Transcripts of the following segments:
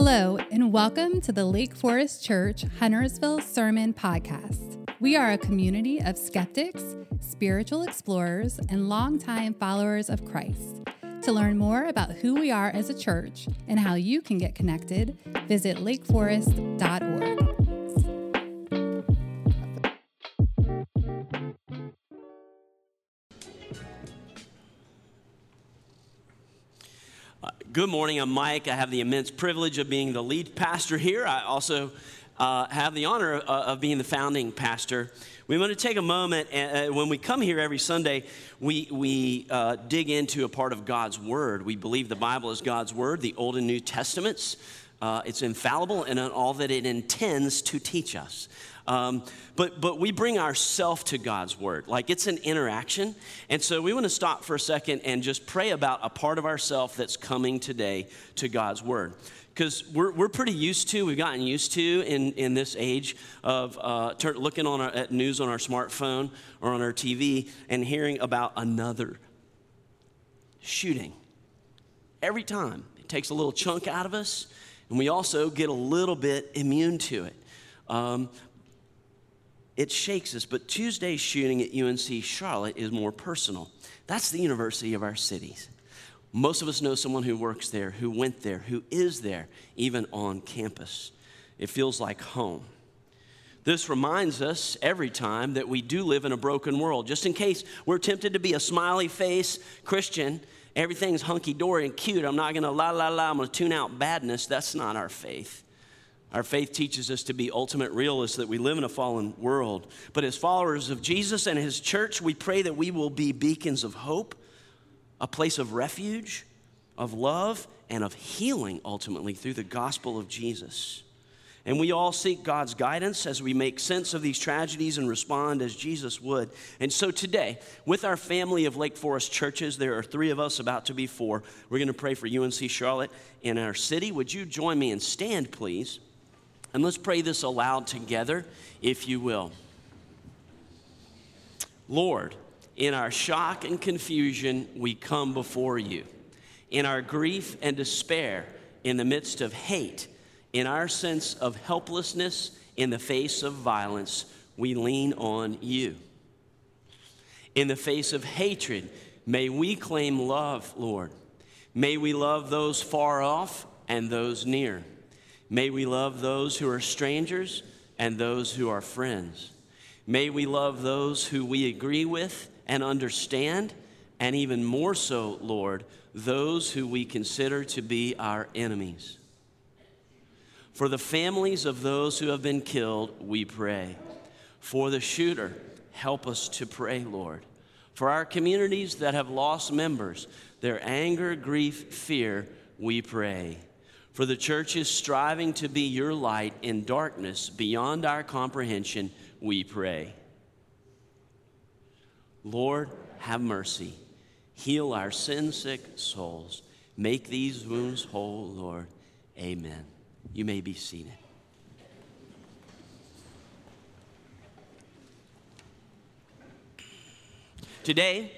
Hello, and welcome to the Lake Forest Church Huntersville Sermon Podcast. We are a community of skeptics, spiritual explorers, and longtime followers of Christ. To learn more about who we are as a church and how you can get connected, visit lakeforest.org. Good morning. I'm Mike. I have the immense privilege of being the lead pastor here. I also uh, have the honor of, of, being the founding pastor. We want to take a moment, and uh, when we come here every Sunday, we, we uh, dig into a part of God's Word. We believe the Bible is God's Word, the Old and New Testaments. Uh, it's infallible in all that it intends to teach us. Um, but, but we bring ourself to God's word. Like it's an interaction. And so we want to stop for a second and just pray about a part of ourself that's coming today to God's word. Because we're, we're pretty used to, we've gotten used to in, in this age of uh, looking on our, at news on our smartphone or on our TV and hearing about another shooting. Every time, it takes a little chunk out of us, and we also get a little bit immune to it. Um, it shakes us. But Tuesday's shooting at UNC Charlotte is more personal. That's the university of our cities. Most of us know someone who works there, who went there, who is there, even on campus. It feels like home. This reminds us every time that we do live in a broken world. Just in case we're tempted to be a smiley face Christian, everything's hunky dory and cute. I'm not going to la la la, I'm going to tune out badness. That's not our faith. Our faith teaches us to be ultimate realists that we live in a fallen world. But as followers of Jesus and his church, we pray that we will be beacons of hope, a place of refuge, of love, and of healing ultimately through the gospel of Jesus. And we all seek God's guidance as we make sense of these tragedies and respond as Jesus would. And so today, with our family of Lake Forest churches, there are three of us, about to be four. We're going to pray for UNC Charlotte in our city. Would you join me and stand, please? And let's pray this aloud together, if you will. Lord, in our shock and confusion, we come before you. In our grief and despair, in the midst of hate, in our sense of helplessness in the face of violence, we lean on you. In the face of hatred, may we claim love, Lord. May we love those far off and those near. May we love those who are strangers and those who are friends. May we love those who we agree with and understand, and even more so, Lord, those who we consider to be our enemies. For the families of those who have been killed, we pray. For the shooter, help us to pray, Lord. For our communities that have lost members, their anger, grief, fear, we pray. For the church is striving to be your light in darkness beyond our comprehension, we pray. Lord, have mercy. Heal our sin sick souls. Make these wounds whole, Lord. Amen. You may be seated. Today,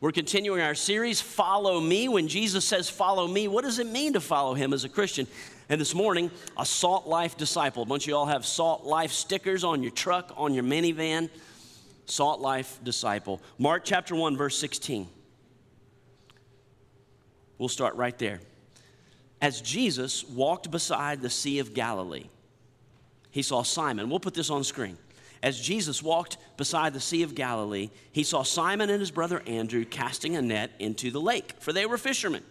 we're continuing our series, Follow Me. When Jesus says, Follow me, what does it mean to follow him as a Christian? And this morning, a Salt Life disciple. Of you all have Salt Life stickers on your truck, on your minivan. Salt Life disciple. Mark chapter 1, verse 16. We'll start right there. As Jesus walked beside the Sea of Galilee, he saw Simon. We'll put this on screen. As Jesus walked beside the Sea of Galilee, he saw Simon and his brother Andrew casting a net into the lake, for they were fishermen.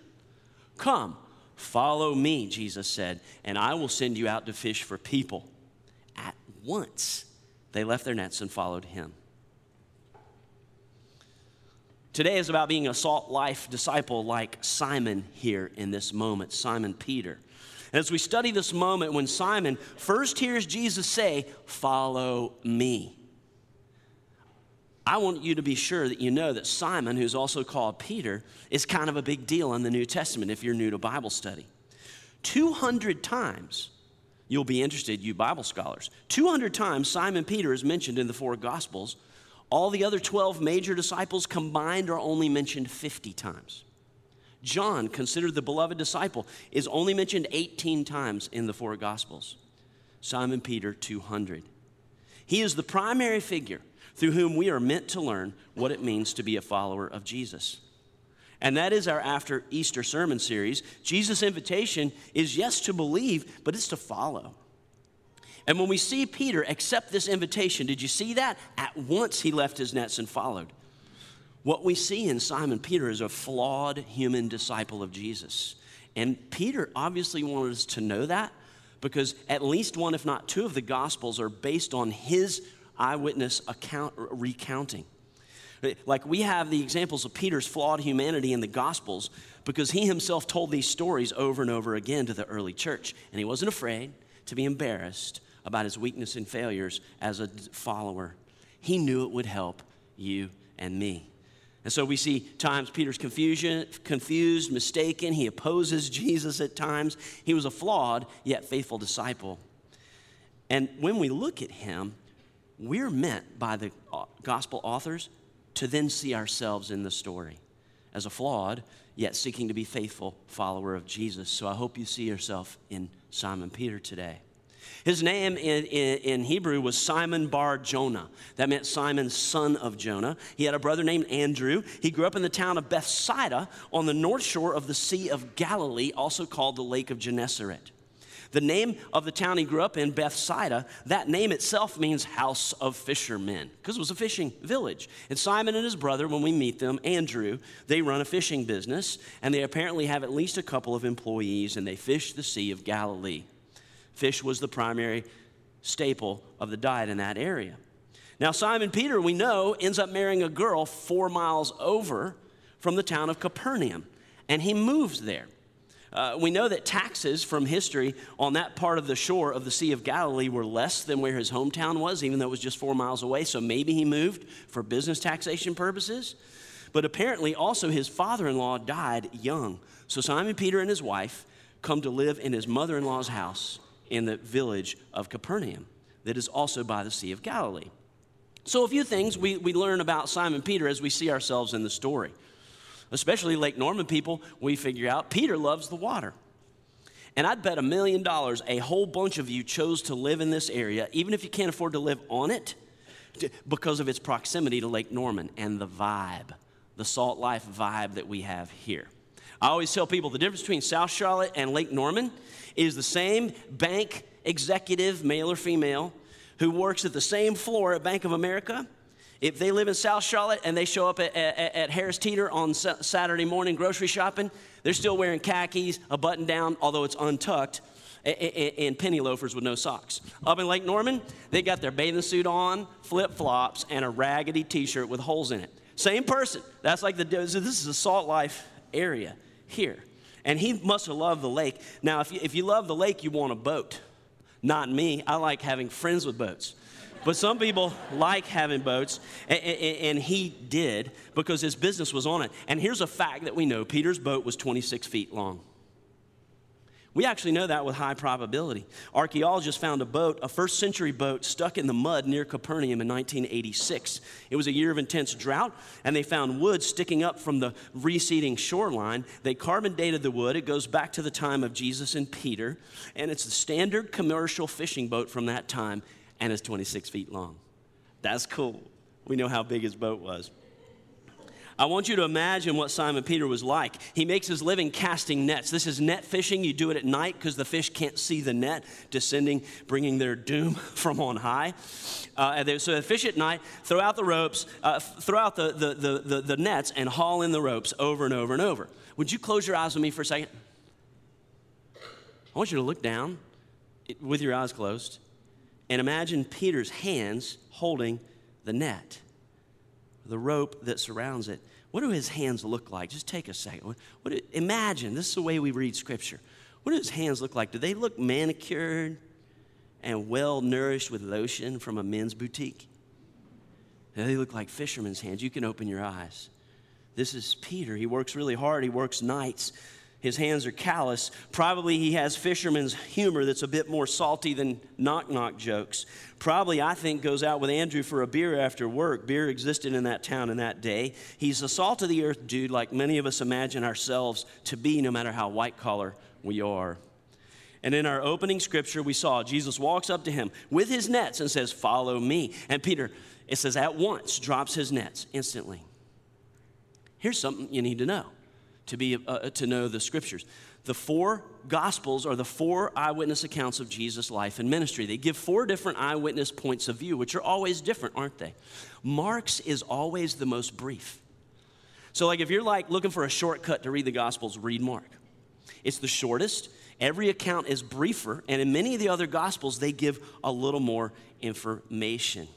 Come, follow me, Jesus said, and I will send you out to fish for people. At once, they left their nets and followed him. Today is about being a salt life disciple like Simon here in this moment, Simon Peter. As we study this moment when Simon first hears Jesus say, Follow me. I want you to be sure that you know that Simon, who's also called Peter, is kind of a big deal in the New Testament if you're new to Bible study. 200 times, you'll be interested, you Bible scholars, 200 times Simon Peter is mentioned in the four Gospels. All the other 12 major disciples combined are only mentioned 50 times. John, considered the beloved disciple, is only mentioned 18 times in the four Gospels. Simon Peter, 200. He is the primary figure through whom we are meant to learn what it means to be a follower of Jesus. And that is our after Easter sermon series. Jesus' invitation is yes to believe, but it's to follow. And when we see Peter accept this invitation, did you see that? At once he left his nets and followed. What we see in Simon Peter is a flawed human disciple of Jesus. And Peter obviously wanted us to know that because at least one, if not two, of the Gospels are based on his eyewitness account, recounting. Like we have the examples of Peter's flawed humanity in the Gospels because he himself told these stories over and over again to the early church. And he wasn't afraid to be embarrassed about his weakness and failures as a follower. He knew it would help you and me. And so we see times Peter's confusion, confused, mistaken. He opposes Jesus at times. He was a flawed yet faithful disciple. And when we look at him, we're meant by the gospel authors to then see ourselves in the story as a flawed yet seeking to be faithful follower of Jesus. So I hope you see yourself in Simon Peter today. His name in, in, in, Hebrew was Simon Bar Jonah. That meant Simon, son of Jonah. He had a brother named Andrew. He grew up in the town of Bethsaida on the north shore of the Sea of Galilee, also called the Lake of Gennesaret. The name of the town he grew up in, Bethsaida, that name itself means house of fishermen because it was a fishing village. And Simon and his brother, when we meet them, Andrew, they run a fishing business and they apparently have at least a couple of employees and they fish the Sea of Galilee. Fish was the primary staple of the diet in that area. Now, Simon Peter, we know, ends up marrying a girl four miles over from the town of Capernaum, and he moves there. Uh, we know that taxes from history on that part of the shore of the Sea of Galilee were less than where his hometown was, even though it was just four miles away. So maybe he moved for business taxation purposes. But apparently, also, his father in law died young. So Simon Peter and his wife come to live in his mother in law's house in the village of Capernaum, that is also by the Sea of Galilee. So, a few things we, we learn about Simon Peter as we see ourselves in the story. Especially Lake Norman people, we figure out Peter loves the water. And I'd bet a million dollars a whole bunch of you chose to live in this area, even if you can't afford to live on it, because of its proximity to Lake Norman and the vibe, the salt life vibe that we have here. I always tell people the difference between South Charlotte and Lake Norman is the same bank executive, male or female, who works at the same floor at Bank of America. If they live in South Charlotte and they show up at, at, at Harris Teeter on Saturday morning grocery shopping, they're still wearing khakis, a button down, although it's untucked, and penny loafers with no socks. Up in Lake Norman, they got their bathing suit on, flip flops, and a raggedy t shirt with holes in it. Same person. That's like the, this is a salt life area here. And he must have loved the lake. Now, if you, if you love the lake, you want a boat. Not me. I like having friends with boats. But some people like having boats, and, and, and, he did because his business was on it. And here's a fact that we know Peter's boat was 26 feet long. We actually know that with high probability. Archaeologists found a boat, a first century boat, stuck in the mud near Capernaum in 1986. It was a year of intense drought, and they found wood sticking up from the receding shoreline. They carbon dated the wood. It goes back to the time of Jesus and Peter, and it's the standard commercial fishing boat from that time, and it's 26 feet long. That's cool. We know how big his boat was. I want you to imagine what Simon Peter was like. He makes his living casting nets. This is net fishing. You do it at night because the fish can't see the net descending, bringing their doom from on high. Uh, so they fish at night, throw out the ropes, uh, throw out the, the, the, the, the nets, and haul in the ropes over and over and over. Would you close your eyes with me for a second? I want you to look down with your eyes closed and imagine Peter's hands holding the net the rope that surrounds it. What do his hands look like? Just take a second. What, imagine, this is the way we read scripture. What do his hands look like? Do they look manicured and well nourished with lotion from a men's boutique? They look like fishermen's hands. You can open your eyes. This is Peter. He works really hard, he works nights. His hands are callous. Probably he has fisherman's humor that's a bit more salty than knock knock jokes. Probably, I think, goes out with Andrew for a beer after work. Beer existed in that town in that day. He's a salt of the earth dude, like many of us imagine ourselves to be, no matter how white collar we are. And in our opening scripture, we saw Jesus walks up to him with his nets and says, Follow me. And Peter, it says, at once drops his nets instantly. Here's something you need to know to, be, uh, to know the scriptures. The four gospels are the four eyewitness accounts of Jesus' life and ministry. They give four different eyewitness points of view, which are always different, aren't they? Mark's is always the most brief. So, like, if you're like looking for a shortcut to read the gospels, read Mark. It's the shortest. Every account is briefer, and in many of the other gospels, they give a little more information.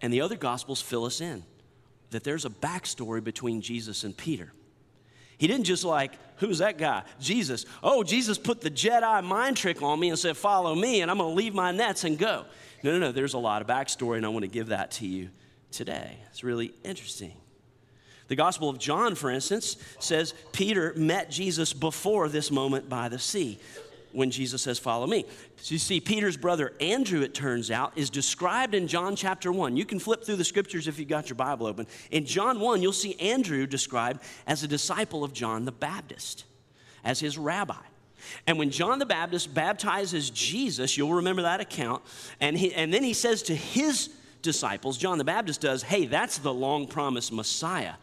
And the other gospels fill us in that there's a backstory between Jesus and Peter. He didn't just like, who's that guy? Jesus. Oh, Jesus put the Jedi mind trick on me and said, follow me, and I'm going to leave my nets and go. No, no, no. There's a lot of backstory, and I want to give that to you today. It's really interesting. The Gospel of John, for instance, says Peter met Jesus before this moment by the sea when Jesus says, Follow me. So you see, Peter's brother Andrew, it turns out, is described in John chapter 1. You can flip through the scriptures if you've got your Bible open. In John 1, you'll see Andrew described as a disciple of John the Baptist, as his rabbi. And when John the Baptist baptizes Jesus, you'll remember that account, and, he, and then he says to his disciples, John the Baptist does, Hey, that's the long promised Messiah.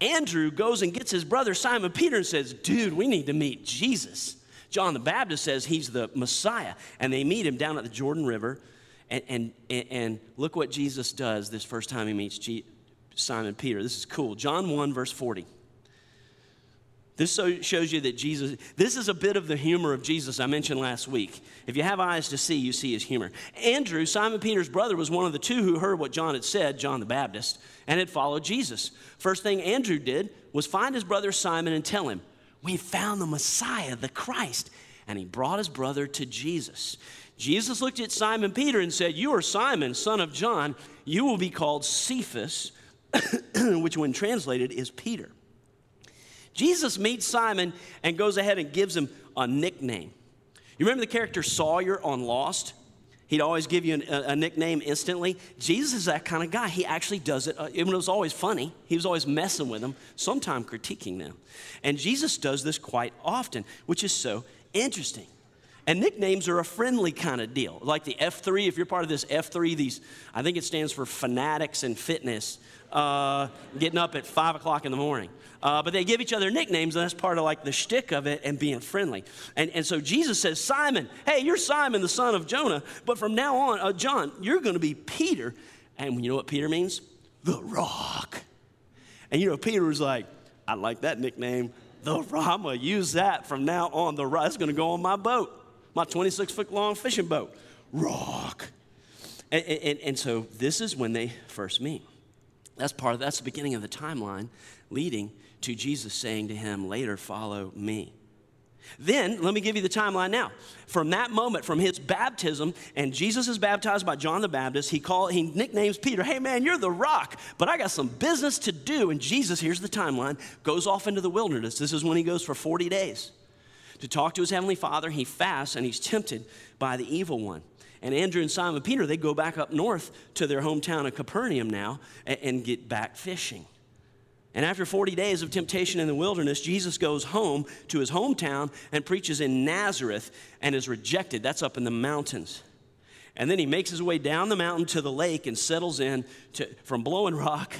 Andrew goes and gets his brother Simon Peter and says, Dude, we need to meet Jesus. John the Baptist says he's the Messiah, and they meet him down at the Jordan River. And, and, and look what Jesus does this first time he meets Simon Peter. This is cool. John 1, verse 40. This so shows you that Jesus, this is a bit of the humor of Jesus I mentioned last week. If you have eyes to see, you see his humor. Andrew, Simon Peter's brother, was one of the two who heard what John had said, John the Baptist, and had followed Jesus. First thing Andrew did was find his brother Simon and tell him, we found the Messiah, the Christ. And he brought his brother to Jesus. Jesus looked at Simon Peter and said, You are Simon, son of John. You will be called Cephas, which, when translated, is Peter. Jesus meets Simon and goes ahead and gives him a nickname. You remember the character Sawyer on Lost? He'd always give you a, a, nickname instantly. Jesus is that kind of guy. He actually does it. Uh, it was always funny. He was always messing with them, sometimes critiquing them. And Jesus does this quite often, which is so interesting. And nicknames are a friendly kind of deal. Like the F3, if you're part of this F3, these, I think it stands for fanatics and fitness, uh, getting up at five o'clock in the morning. Uh, but they give each other nicknames, and that's part of like the shtick of it and being friendly. And, and so Jesus says, Simon, hey, you're Simon, the son of Jonah, but from now on, uh, John, you're going to be Peter. And you know what Peter means? The rock. And you know, Peter was like, I like that nickname. The rock. I'm going to use that from now on. The rock. It's going to go on my boat, my 26 foot long fishing boat. Rock. And, and, and so this is when they first meet. That's part of that's the beginning of the timeline leading to Jesus saying to him later, Follow me. Then, let me give you the timeline now. From that moment, from his baptism, and Jesus is baptized by John the Baptist, he, call, he nicknames Peter, Hey man, you're the rock, but I got some business to do. And Jesus, here's the timeline, goes off into the wilderness. This is when he goes for 40 days to talk to his heavenly father. He fasts and he's tempted by the evil one. And Andrew and Simon Peter, they go back up north to their hometown of Capernaum now and, and get back fishing. And after 40 days of temptation in the wilderness, Jesus goes home to his hometown and preaches in Nazareth and is rejected. That's up in the mountains. And then he makes his way down the mountain to the lake and settles in to, from Blowing Rock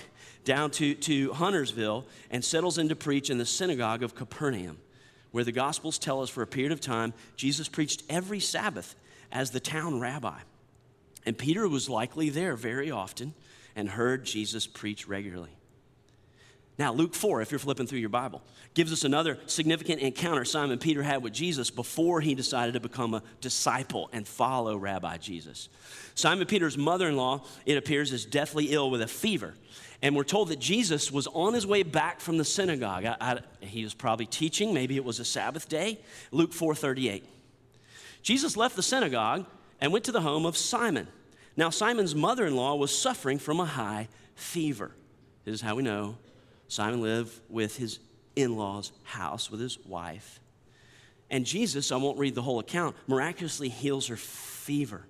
down to, to Huntersville and settles in to preach in the synagogue of Capernaum, where the Gospels tell us for a period of time Jesus preached every Sabbath as the town rabbi. And Peter was likely there very often and heard Jesus preach regularly. Now, Luke 4, if you're flipping through your Bible, gives us another significant encounter Simon Peter had with Jesus before he decided to become a disciple and follow Rabbi Jesus. Simon Peter's mother in law, it appears, is deathly ill with a fever. And we're told that Jesus was on his way back from the synagogue. I, I, he was probably teaching, maybe it was a Sabbath day. Luke 4 38. Jesus left the synagogue and went to the home of Simon. Now, Simon's mother in law was suffering from a high fever. This is how we know Simon lived with his in law's house with his wife. And Jesus, I won't read the whole account, miraculously heals her fever.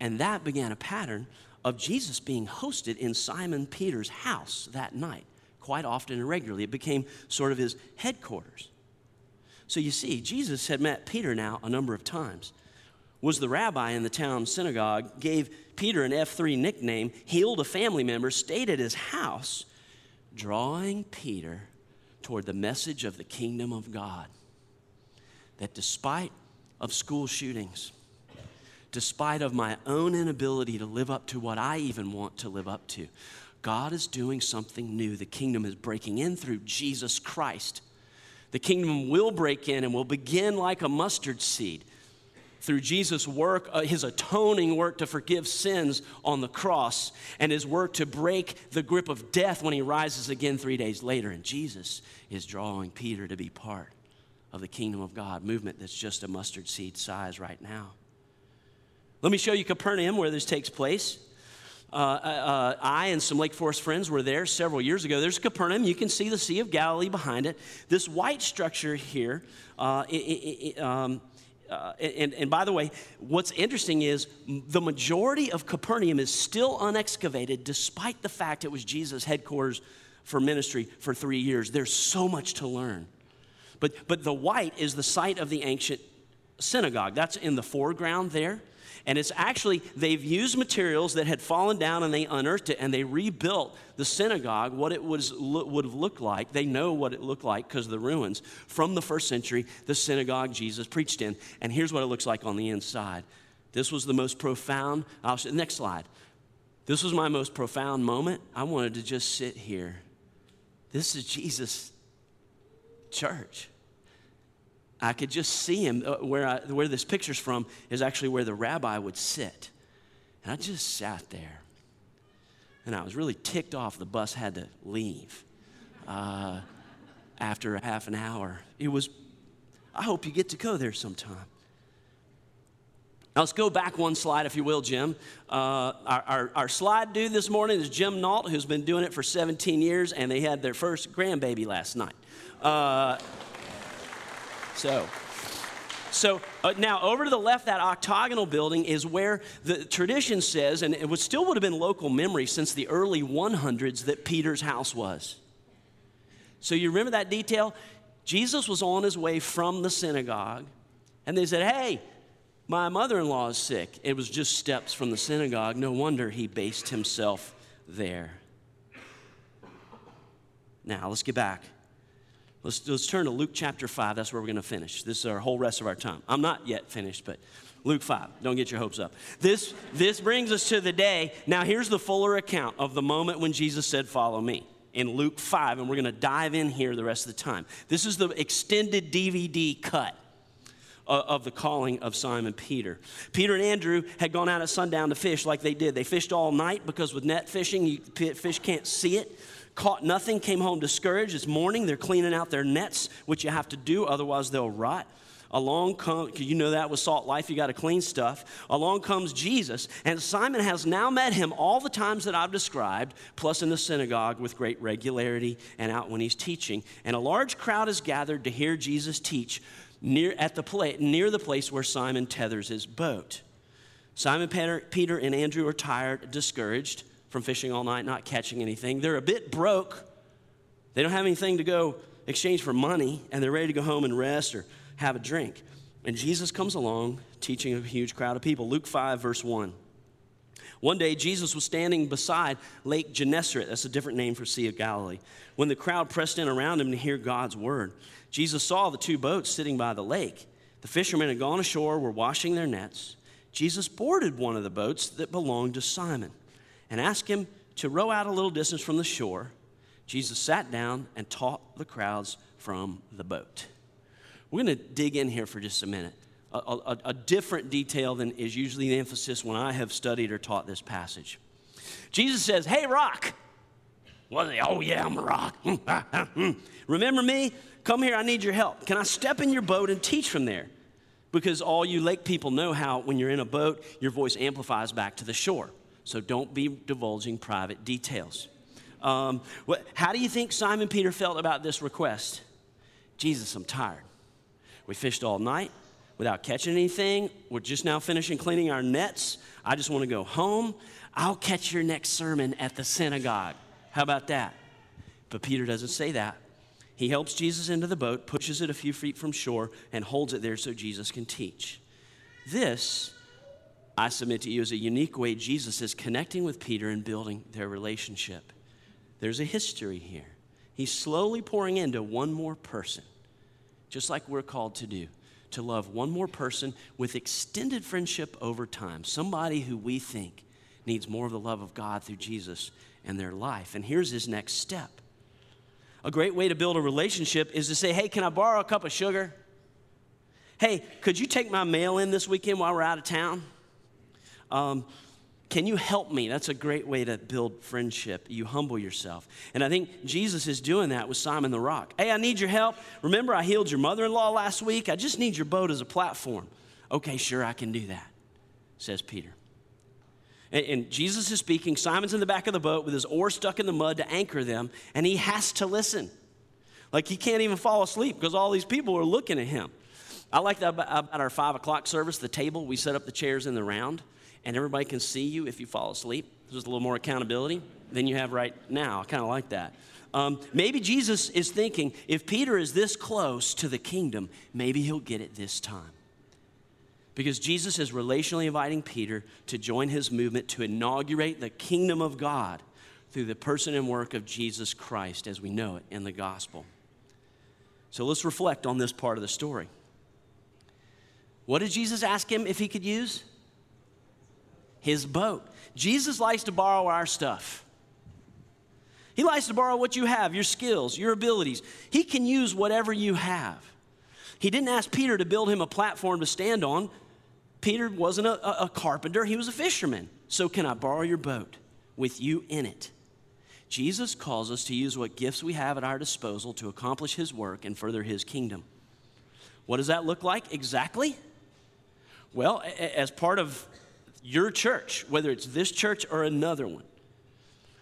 And that began a pattern of Jesus being hosted in Simon Peter's house that night, quite often and regularly. It became sort of his headquarters. So you see, Jesus had met Peter now a number of times. Was the rabbi in the town synagogue, gave Peter an F3 nickname, healed a family member, stayed at his house, drawing Peter toward the message of the kingdom of God. That despite of school shootings, despite of my own inability to live up to what I even want to live up to, God is doing something new. The kingdom is breaking in through Jesus Christ. The kingdom will break in and will begin like a mustard seed through Jesus' work, uh, his atoning work to forgive sins on the cross, and his work to break the grip of death when he rises again three days later. And Jesus is drawing Peter to be part of the kingdom of God, movement that's just a mustard seed size right now. Let me show you Capernaum, where this takes place. Uh, uh, I and some Lake Forest friends were there several years ago. There's Capernaum. You can see the Sea of Galilee behind it. This white structure here, uh, it, it, um, uh, and, and by the way, what's interesting is the majority of Capernaum is still unexcavated, despite the fact it was Jesus' headquarters for ministry for three years. There's so much to learn. But, but the white is the site of the ancient synagogue. That's in the foreground there. And it's actually, they've used materials that had fallen down and they unearthed it and they rebuilt the synagogue, what it was, would have looked like. They know what it looked like because of the ruins from the first century, the synagogue Jesus preached in. And here's what it looks like on the inside. This was the most profound, I'll next slide. This was my most profound moment. I wanted to just sit here. This is Jesus' church. I could just see him. Uh, where, I, where this picture's from is actually where the rabbi would sit. And I just sat there. And I was really ticked off the bus had to leave uh, after half an hour. It was, I hope you get to go there sometime. Now let's go back one slide, if you will, Jim. Uh, our, our, our, slide dude this morning is Jim Nault, who's been doing it for 17 years, and they had their first grandbaby last night. Uh, so, so uh, now over to the left, that octagonal building is where the tradition says, and it still would have been local memory since the early 100s, that Peter's house was. So you remember that detail? Jesus was on his way from the synagogue, and they said, Hey, my mother in law is sick. It was just steps from the synagogue. No wonder he based himself there. Now, let's get back. Let's, let's turn to Luke chapter 5. That's where we're going to finish. This is our whole rest of our time. I'm not yet finished, but Luke 5. Don't get your hopes up. This, this brings us to the day. Now, here's the fuller account of the moment when Jesus said, Follow me in Luke 5, and we're going to dive in here the rest of the time. This is the extended DVD cut of the calling of Simon Peter. Peter and Andrew had gone out at sundown to fish like they did. They fished all night because with net fishing, you, fish can't see it caught nothing, came home discouraged. It's morning, they're cleaning out their nets, which you have to do, otherwise they'll rot. Along comes, you know that with salt life, you got to clean stuff. Along comes Jesus, and Simon has now met him all the times that I've described, plus in the synagogue with great regularity and out when he's teaching. And a large crowd is gathered to hear Jesus teach near, at the pla- near the place where Simon tethers his boat. Simon, Peter, and Andrew are tired, discouraged from fishing all night, not catching anything. They're a bit broke. They don't have anything to go exchange for money, and they're ready to go home and rest or have a drink. And Jesus comes along teaching a huge crowd of people. Luke 5, verse 1. One day, Jesus was standing beside Lake Gennesaret. That's a different name for Sea of Galilee. When the crowd pressed in around him to hear God's word, Jesus saw the two boats sitting by the lake. The fishermen had gone ashore, were washing their nets. Jesus boarded one of the boats that belonged to Simon and asked him to row out a little distance from the shore. Jesus sat down and taught the crowds from the boat. We're going to dig in here for just a minute. A, a, a, different detail than is usually the emphasis when I have studied or taught this passage. Jesus says, Hey, rock. Well, oh, yeah, I'm a rock. Hmm, hmm. Remember me? Come here, I need your help. Can I step in your boat and teach from there? Because all you lake people know how when you're in a boat, your voice amplifies back to the shore. So don't be divulging private details. Um, what, how do you think Simon Peter felt about this request? Jesus, I'm tired. We fished all night without catching anything. We're just now finishing cleaning our nets. I just want to go home. I'll catch your next sermon at the synagogue. How about that? But Peter doesn't say that. He helps Jesus into the boat, pushes it a few feet from shore, and holds it there so Jesus can teach. This, I submit to you, is a unique way Jesus is connecting with Peter and building their relationship. There's a history here. He's slowly pouring into one more person, just like we're called to do to love one more person with extended friendship over time, somebody who we think needs more of the love of God through Jesus and their life. And here's his next step. A great way to build a relationship is to say, Hey, can I borrow a cup of sugar? Hey, could you take my mail in this weekend while we're out of town? Um, can you help me? That's a great way to build friendship. You humble yourself. And I think Jesus is doing that with Simon the Rock. Hey, I need your help. Remember, I healed your mother in law last week? I just need your boat as a platform. Okay, sure, I can do that, says Peter. And, and Jesus is speaking. Simon's in the back of the boat with his oar stuck in the mud to anchor them, and he has to listen. Like he can't even fall asleep because all these people are looking at him. I like that about our five o'clock service, the table, we set up the chairs in the round and everybody can see you if you fall asleep. There's a little more accountability than you have right now. I kind of like that. Um, maybe Jesus is thinking if Peter is this close to the kingdom, maybe he'll get it this time. Because Jesus is relationally inviting Peter to join his movement to inaugurate the kingdom of God through the person and work of Jesus Christ as we know it in the gospel. So let's reflect on this part of the story. What did Jesus ask him if he could use? His boat. Jesus likes to borrow our stuff. He likes to borrow what you have, your skills, your abilities. He can use whatever you have. He didn't ask Peter to build him a platform to stand on. Peter wasn't a, a, carpenter, he was a fisherman. So, can I borrow your boat with you in it? Jesus calls us to use what gifts we have at our disposal to accomplish his work and further his kingdom. What does that look like exactly? Well, as part of your church, whether it's this church or another one.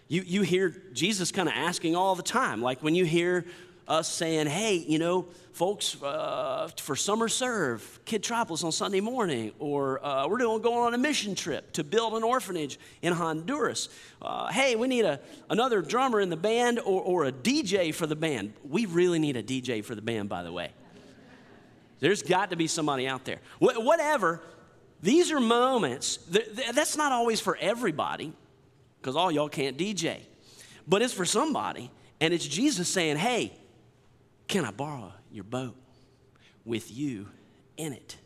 You, you hear Jesus kind of asking all the time, like when you hear us saying, hey, you know, folks, uh, for summer serve, kid Kidtropolis on Sunday morning, or uh, we're doing, going on a mission trip to build an orphanage in Honduras. Uh, hey, we need a, another drummer in the band or, or a DJ for the band. We really need a DJ for the band, by the way. There's got to be somebody out there. Wh- whatever, these are moments, that's not always for everybody, because all y'all can't DJ, but it's for somebody. And it's Jesus saying, Hey, can I borrow your boat with you in it?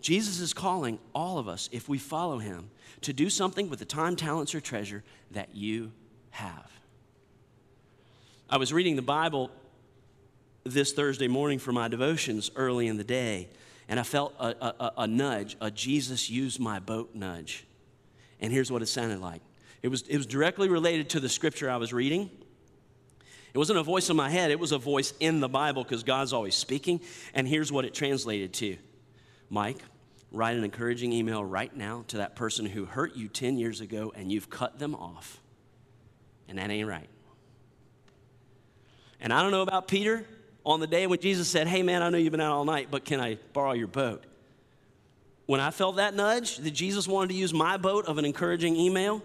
Jesus is calling all of us, if we follow him, to do something with the time, talents, or treasure that you have. I was reading the Bible this Thursday morning for my devotions early in the day and I felt a, a, a nudge, a Jesus used my boat nudge. And here's what it sounded like it was, it was directly related to the scripture I was reading. It wasn't a voice in my head, it was a voice in the Bible because God's always speaking. And here's what it translated to Mike, write an encouraging email right now to that person who hurt you 10 years ago and you've cut them off. And that ain't right. And I don't know about Peter, on the day when Jesus said, Hey, man, I know you've been out all night, but can I borrow your boat? When I felt that nudge that Jesus wanted to use my boat of an encouraging email,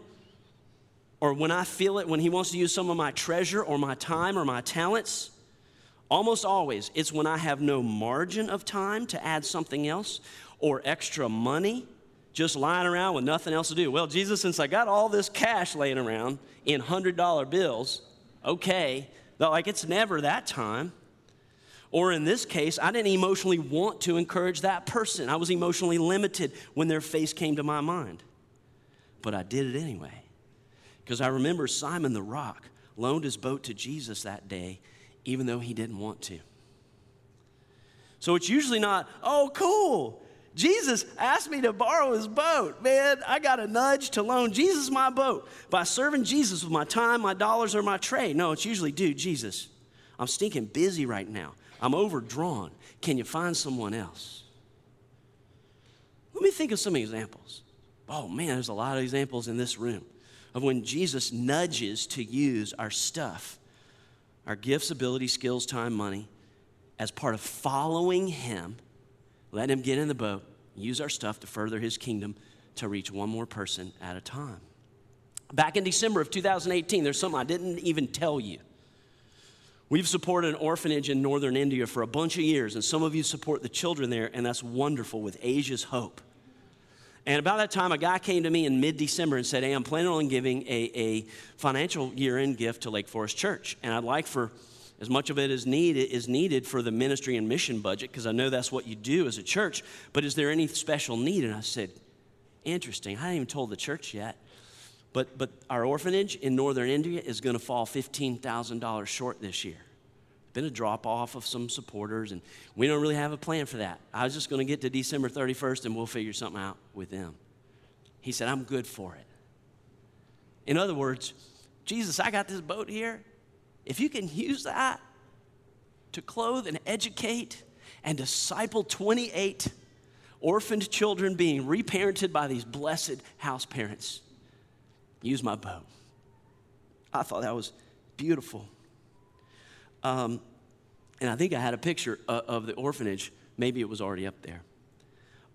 or when I feel it when He wants to use some of my treasure or my time or my talents, almost always it's when I have no margin of time to add something else or extra money just lying around with nothing else to do. Well, Jesus, since I got all this cash laying around in $100 bills, okay, but like it's never that time. Or in this case, I didn't emotionally want to encourage that person. I was emotionally limited when their face came to my mind. But I did it anyway. Because I remember Simon the Rock loaned his boat to Jesus that day, even though he didn't want to. So it's usually not, oh, cool. Jesus asked me to borrow his boat. Man, I got a nudge to loan Jesus my boat by serving Jesus with my time, my dollars, or my trade. No, it's usually, dude, Jesus, I'm stinking busy right now. I'm overdrawn. Can you find someone else? Let me think of some examples. Oh man, there's a lot of examples in this room. of when Jesus nudges to use our stuff, our gifts, ability, skills, time, money, as part of following Him. Let Him get in the boat, use our stuff to further His kingdom to reach one more person at a time. Back in December of 2018, there's something I didn't even tell you. We've supported an orphanage in northern India for a bunch of years, and some of you support the children there, and that's wonderful with Asia's Hope. And about that time, a guy came to me in mid December and said, Hey, I'm planning on giving a, a financial year end gift to Lake Forest Church. And I'd like for as much of it as needed is needed for the ministry and mission budget, because I know that's what you do as a church. But is there any special need? And I said, Interesting. I haven't even told the church yet. But, but our orphanage in northern India is going to fall $15,000 short this year. Been a drop off of some supporters, and we don't really have a plan for that. I was just going to get to December 31st and we'll figure something out with them. He said, I'm good for it. In other words, Jesus, I got this boat here. If you can use that to clothe and educate and disciple 28 orphaned children being reparented by these blessed house parents, use my boat. I thought that was beautiful. Um, and I think I had a picture of, of the orphanage. Maybe it was already up there.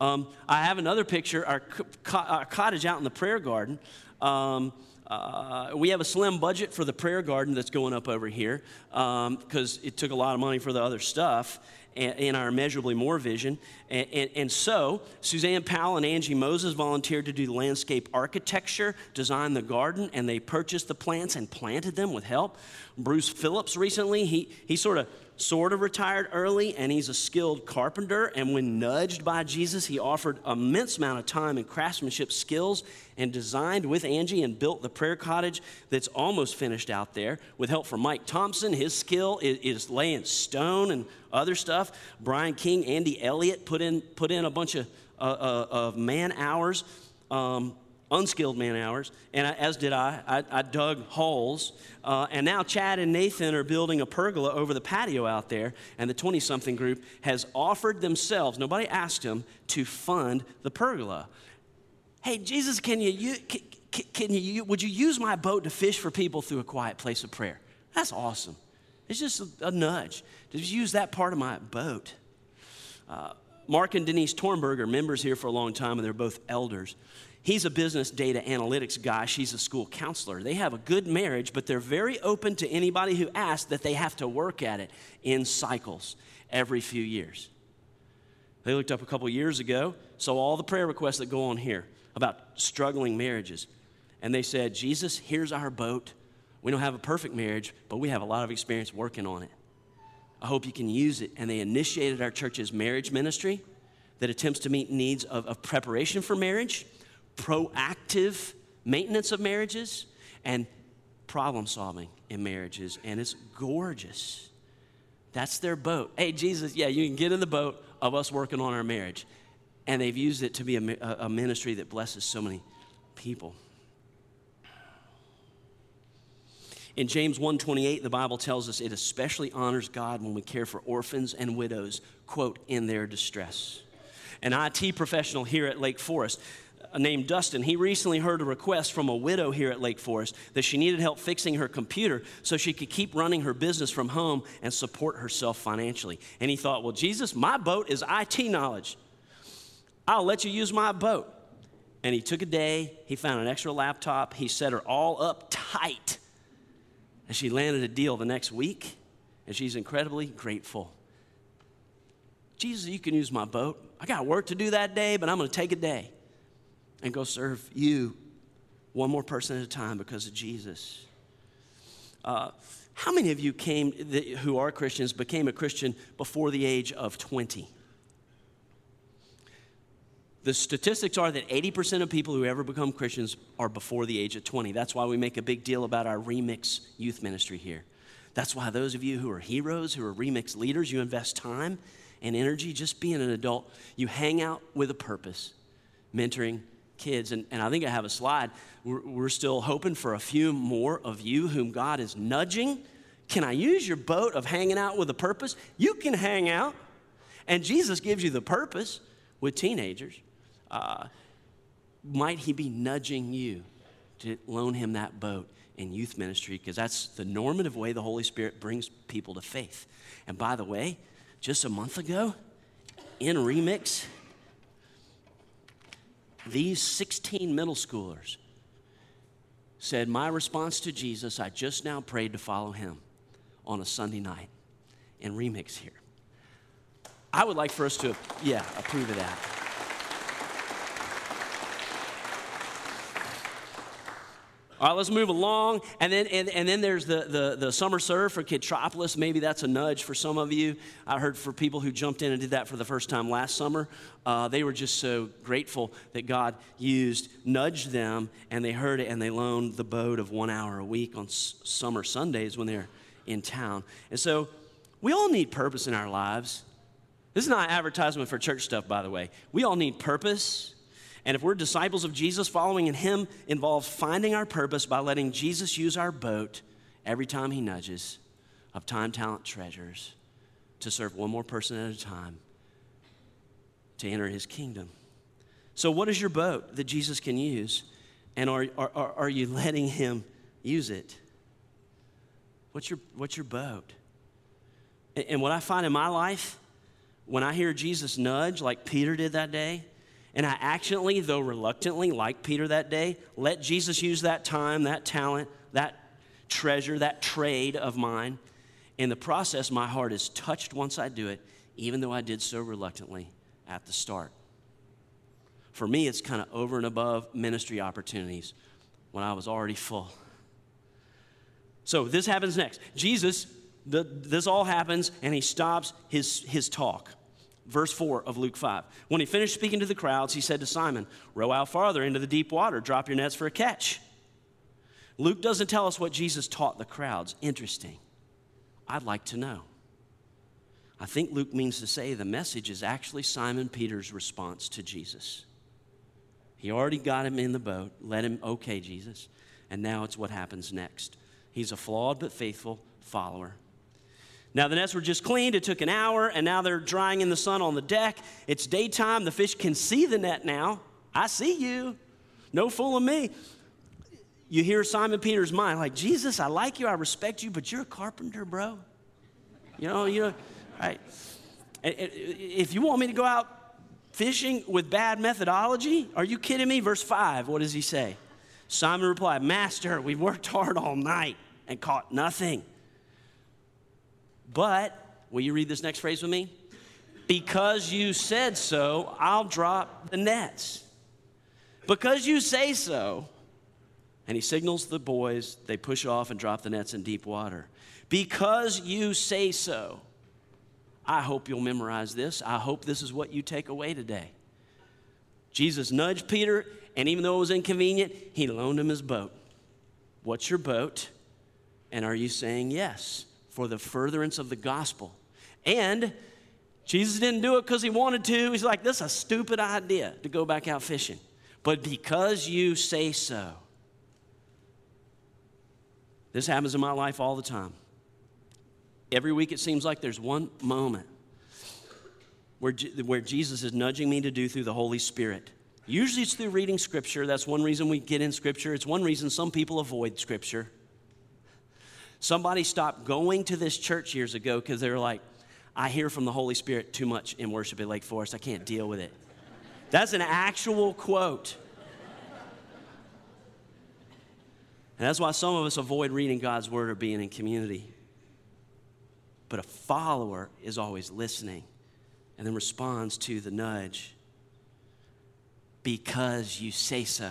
Um, I have another picture, our, co- our, cottage out in the prayer garden. Um, uh, we have a slim budget for the prayer garden that's going up over here because um, it took a lot of money for the other stuff in our Immeasurably More vision. And, and, and, so, Suzanne Powell and Angie Moses volunteered to do the landscape architecture, design the garden, and they purchased the plants and planted them with help. Bruce Phillips recently, he, he sort of sort of retired early, and he's a skilled carpenter. And when nudged by Jesus, he offered immense amount of time and craftsmanship skills and designed with Angie and built the prayer cottage that's almost finished out there with help from Mike Thompson. His skill is, is laying stone and other stuff. Brian King, Andy Elliott put in, put in a bunch of, uh, uh, of man hours. Um, unskilled man hours, and I, as did I. I, I dug holes. Uh, and now Chad and Nathan are building a pergola over the patio out there, and the 20 something group has offered themselves, nobody asked them, to fund the pergola. Hey, Jesus, can you, can, can you, would you use my boat to fish for people through a quiet place of prayer? That's awesome. It's just a, a nudge. Just use that part of my boat. Uh, Mark and Denise Tornberg are members here for a long time, and they're both elders. He's a business data analytics guy. She's a school counselor. They have a good marriage, but they're very open to anybody who asks that they have to work at it in cycles every few years. They looked up a couple years ago, saw all the prayer requests that go on here about struggling marriages. And they said, Jesus, here's our boat. We don't have a perfect marriage, but we have a lot of experience working on it. I hope you can use it. And they initiated our church's marriage ministry that attempts to meet needs of, of preparation for marriage proactive maintenance of marriages and problem solving in marriages, and it's gorgeous. That's their boat. Hey, Jesus, yeah, you can get in the boat of us working on our marriage. And they've used it to be a, a ministry that blesses so many people. In James 1:28, the Bible tells us it especially honors God when we care for orphans and widows, quote, in their distress. An IT professional here at Lake Forest named Dustin, he recently heard a request from a widow here at Lake Forest that she needed help fixing her computer so she could keep running her business from home and support herself financially. And he thought, well, Jesus, my boat is IT knowledge. I'll let you use my boat. And he took a day, he found an extra laptop, he set her all up tight. And she landed a deal the next week, and she's incredibly grateful. Jesus, you can use my boat. I got work to do that day, but I'm going to take a day and go serve you one more person at a time because of Jesus. Uh, how many of you came who are Christians became a Christian before the age of 20? The statistics are that 80% of people who ever become Christians are before the age of 20. That's why we make a big deal about our Remix youth ministry here. That's why those of you who are heroes, who are Remix leaders, you invest time and energy just being an adult. You hang out with a purpose, mentoring, kids. And, and I think I have a slide. We're, we're still hoping for a few more of you whom God is nudging. Can I use your boat of hanging out with a purpose? You can hang out. And Jesus gives you the purpose with teenagers. Uh, might he be nudging you to loan him that boat in youth ministry because that's the normative way the Holy Spirit brings people to faith. And by the way, just a month ago in Remix, these 16 middle schoolers said, My response to Jesus, I just now prayed to follow him on a Sunday night in Remix here. I would like for us to, yeah, approve of that. All right, let's move along. And then, and, and then there's the, the, the summer serve for Kidtropolis. Maybe that's a nudge for some of you. I heard for people who jumped in and did that for the first time last summer, uh, they were just so grateful that God used, nudged them, and they heard it, and they loaned the boat of one hour a week on s- summer Sundays when they're in town. And so we all need purpose in our lives. This is not advertisement for church stuff, by the way. We all need purpose and if we're disciples of Jesus, following in Him involves finding our purpose by letting Jesus use our boat every time He nudges of time, talent, treasures to serve one more person at a time to enter His kingdom. So, what is your boat that Jesus can use? And are, are, are you letting Him use it? What's your, what's your boat? And what I find in my life, when I hear Jesus nudge, like Peter did that day, and I accidentally, though reluctantly, like Peter that day, let Jesus use that time, that talent, that treasure, that trade of mine. In the process, my heart is touched once I do it, even though I did so reluctantly at the start. For me, it's kind of over and above ministry opportunities when I was already full. So this happens next. Jesus, the, this all happens, and he stops his, his talk verse 4 of Luke 5. When he finished speaking to the crowds, he said to Simon, Row out farther into the deep water, drop your nets for a catch. Luke doesn't tell us what Jesus taught the crowds. Interesting. I'd like to know. I think Luke means to say the message is actually Simon Peter's response to Jesus. He already got him in the boat, let him, okay, Jesus. And now it's what happens next. He's a flawed but faithful follower now, the nets were just cleaned. It took an hour, and now they're drying in the sun on the deck. It's daytime. The fish can see the net now. I see you. No fooling me. You hear Simon Peter's mind, like, Jesus, I like you, I respect you, but you're a carpenter, bro. You know, you know, right? If you want me to go out fishing with bad methodology, are you kidding me? Verse 5, what does he say? Simon replied, Master, we've worked hard all night and caught nothing. But, will you read this next phrase with me? Because you said so, I'll drop the nets. Because you say so. And he signals the boys, they push off and drop the nets in deep water. Because you say so. I hope you'll memorize this. I hope this is what you take away today. Jesus nudged Peter, and even though it was inconvenient, he loaned him his boat. What's your boat? And are you saying yes? For the furtherance of the gospel. And Jesus didn't do it because he wanted to. He's like, this is a stupid idea to go back out fishing. But because you say so, this happens in my life all the time. Every week it seems like there's one moment where, where Jesus is nudging me to do through the Holy Spirit. Usually it's through reading Scripture. That's one reason we get in Scripture. It's one reason some people avoid Scripture. Somebody stopped going to this church years ago because they were like, I hear from the Holy Spirit too much in worship at Lake Forest. I can't deal with it. That's an actual quote. And that's why some of us avoid reading God's word or being in community. But a follower is always listening and then responds to the nudge because you say so.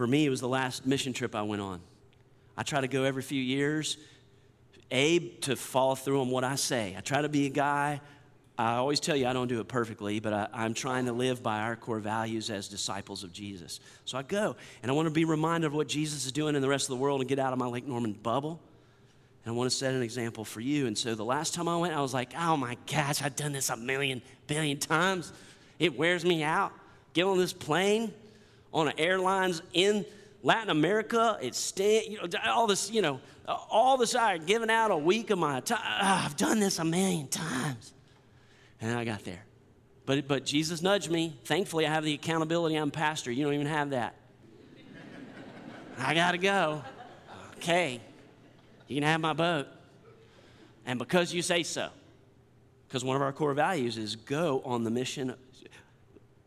For me, it was the last mission trip I went on. I try to go every few years, A, to follow through on what I say. I try to be a guy, I always tell you I don't do it perfectly, but I, am trying to live by our core values as disciples of Jesus. So I go, and I want to be reminded of what Jesus is doing in the rest of the world and get out of my Lake Norman bubble. And I want to set an example for you. And so the last time I went, I was like, oh my gosh, I've done this a million, billion times. It wears me out. Get on this plane, on airlines in Latin America. It's stay, you know, all this, you know, all this I giving out a week of my time. Oh, ah, I've done this a million times. And I got there. But, but Jesus nudged me. Thankfully, I have the accountability. I'm pastor. You don't even have that. I got to go. Okay, you can have my boat. And because you say so, because one of our core values is go on the mission,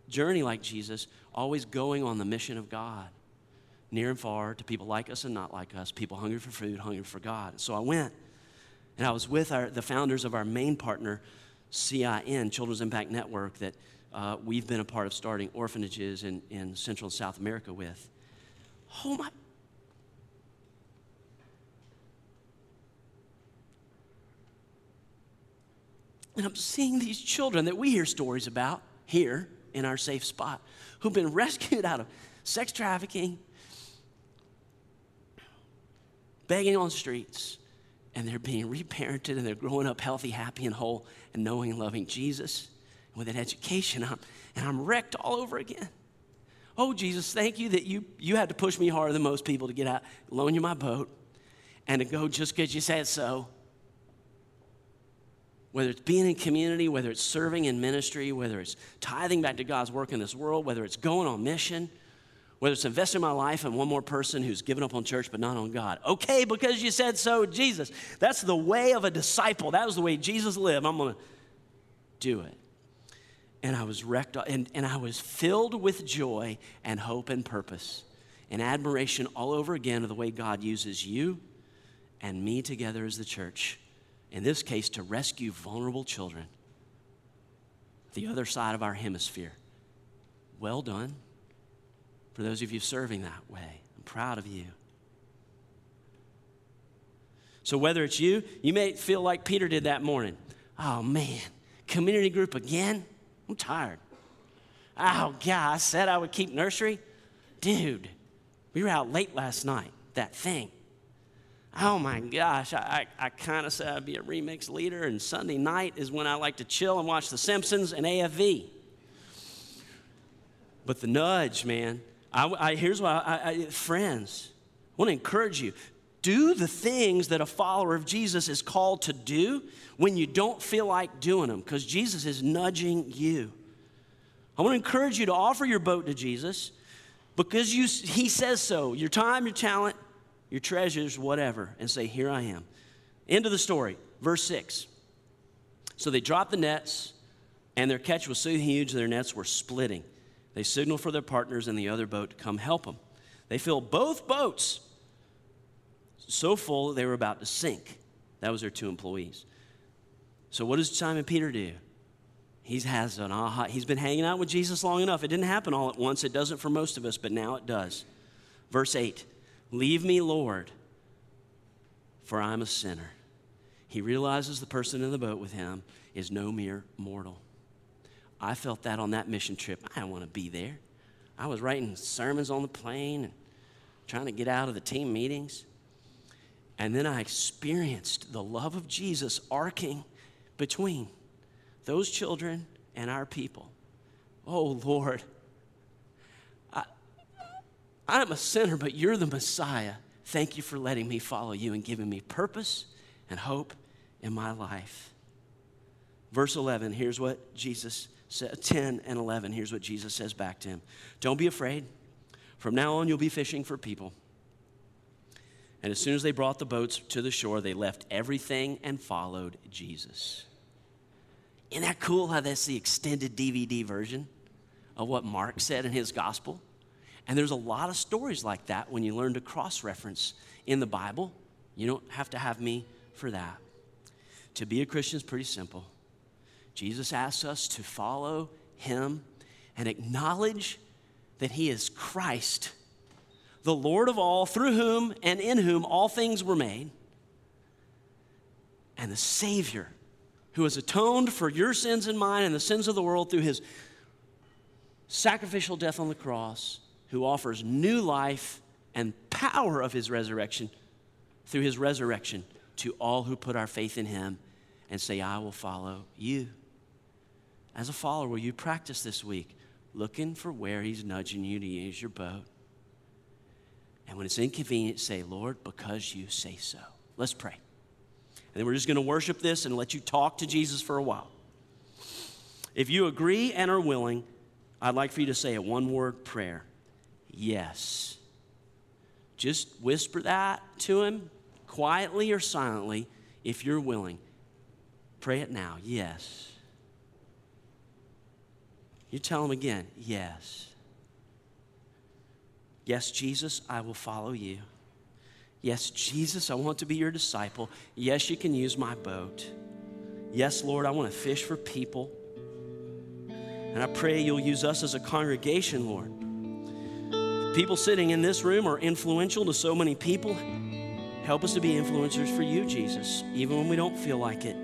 journey like Jesus, always going on the mission of God, near and far, to people like us and not like us, people hungry for food, hungry for God. So I went, and I was with our, the founders of our main partner, CIN, Children's Impact Network, that uh, we've been a part of starting orphanages in, in Central and South America with. Oh my, And I'm seeing these children that we hear stories about here in our safe spot who've been rescued out of sex trafficking, begging on the streets, and they're being reparented and they're growing up healthy, happy, and whole, and knowing and loving Jesus with an education. I'm, and I'm wrecked all over again. Oh, Jesus, thank you that you, you had to push me harder than most people to get out, loan you my boat, and to go just because you said so whether it's being in community, whether it's serving in ministry, whether it's tithing back to God's work in this world, whether it's going on mission, whether it's investing my life in one more person who's given up on church but not on God. Okay, because you said so, Jesus. That's the way of a disciple. That was the way Jesus lived. I'm going to do it. And I was wrecked, and, and I was filled with joy and hope and purpose and admiration all over again of the way God uses you and me together as the church in this case, to rescue vulnerable children, the other side of our hemisphere. Well done. For those of you serving that way, I'm proud of you. So, whether it's you, you may feel like Peter did that morning. Oh man, community group again? I'm tired. Oh, God, I said I would keep nursery. Dude, we were out late last night, that thing oh my gosh, I, I, I kind of said I'd be a remix leader, and Sunday night is when I like to chill and watch The Simpsons and AFV. But the nudge, man, I, I here's why, I, I, friends, I want to encourage you. Do the things that a follower of Jesus is called to do when you don't feel like doing them, because Jesus is nudging you. I want to encourage you to offer your boat to Jesus because you, he says so. Your time, your talent, your treasures, whatever, and say, Here I am. End of the story, verse 6. So they dropped the nets, and their catch was so huge their nets were splitting. They signaled for their partners in the other boat to come help them. They filled both boats so full that they were about to sink. That was their two employees. So what does Simon Peter do? He has an aha. He's been hanging out with Jesus long enough. It didn't happen all at once. It doesn't for most of us, but now it does. Verse 8 Leave me, Lord, for I'm a sinner. He realizes the person in the boat with him is no mere mortal. I felt that on that mission trip. I didn't want to be there. I was writing sermons on the plane and trying to get out of the team meetings. And then I experienced the love of Jesus arcing between those children and our people. Oh, Lord, I'm a sinner, but you're the Messiah. Thank you for letting me follow you and giving me purpose and hope in my life. Verse 11, here's what Jesus said 10 and 11, here's what Jesus says back to him Don't be afraid. From now on, you'll be fishing for people. And as soon as they brought the boats to the shore, they left everything and followed Jesus. Isn't that cool how that's the extended DVD version of what Mark said in his gospel? And there's a lot of stories like that when you learn to cross reference in the Bible. You don't have to have me for that. To be a Christian is pretty simple. Jesus asks us to follow him and acknowledge that he is Christ, the Lord of all, through whom and in whom all things were made, and the Savior who has atoned for your sins and mine and the sins of the world through his sacrificial death on the cross who offers new life and power of his resurrection through his resurrection to all who put our faith in him and say, I will follow you. As a follower, will you practice this week looking for where he's nudging you to use your boat? And when it's inconvenient, say, Lord, because you say so. Let's pray. And then we're just going to worship this and let you talk to Jesus for a while. If you agree and are willing, I'd like for you to say a one word prayer yes. Just whisper that to him quietly or silently if you're willing. Pray it now. Yes. You tell him again, yes. Yes, Jesus, I will follow you. Yes, Jesus, I want to be your disciple. Yes, you can use my boat. Yes, Lord, I want to fish for people. And I pray you'll use us as a congregation, Lord. People sitting in this room are influential to so many people. Help us to be influencers for you, Jesus, even when we don't feel like it.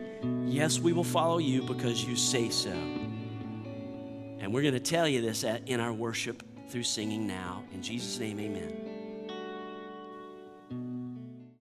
Yes, we will follow you because you say so. And we're going to tell you this in our worship through singing now. In Jesus' name, amen.